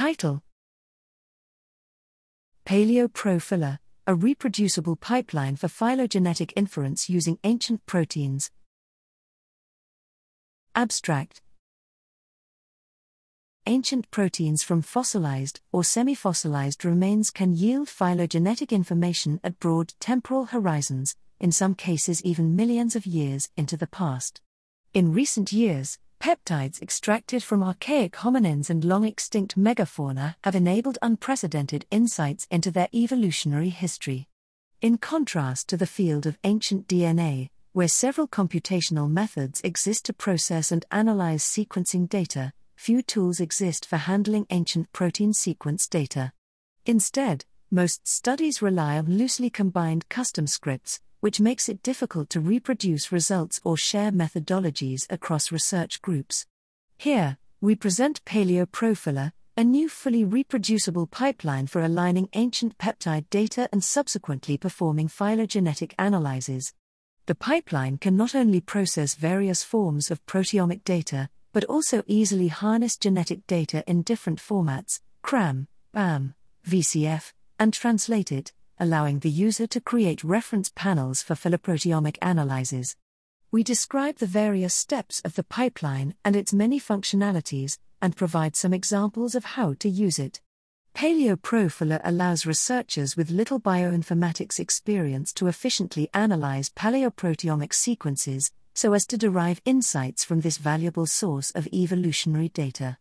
Title PaleoProPhyler, a reproducible pipeline for phylogenetic inference using ancient proteins. Abstract Ancient proteins from fossilized or semi fossilized remains can yield phylogenetic information at broad temporal horizons, in some cases, even millions of years into the past. In recent years, peptides extracted from archaic hominins and long extinct megafauna have enabled unprecedented insights into their evolutionary history. In contrast to the field of ancient DNA, where several computational methods exist to process and analyze sequencing data, few tools exist for handling ancient protein sequence data. Instead, most studies rely on loosely combined custom scripts, which makes it difficult to reproduce results or share methodologies across research groups. Here, we present PaleoProPhyler, a new fully reproducible pipeline for aligning ancient peptide data and subsequently performing phylogenetic analyses. The pipeline can not only process various forms of proteomic data, but also easily harness genetic data in different formats CRAM, BAM, VCF, and translate it, allowing the user to create reference panels for phyloproteomic analyses. We describe the various steps of the pipeline and its many functionalities, and provide some examples of how to use it. PaleoProPhyler allows researchers with little bioinformatics experience to efficiently analyze paleoproteomic sequences, so as to derive insights from this valuable source of evolutionary data.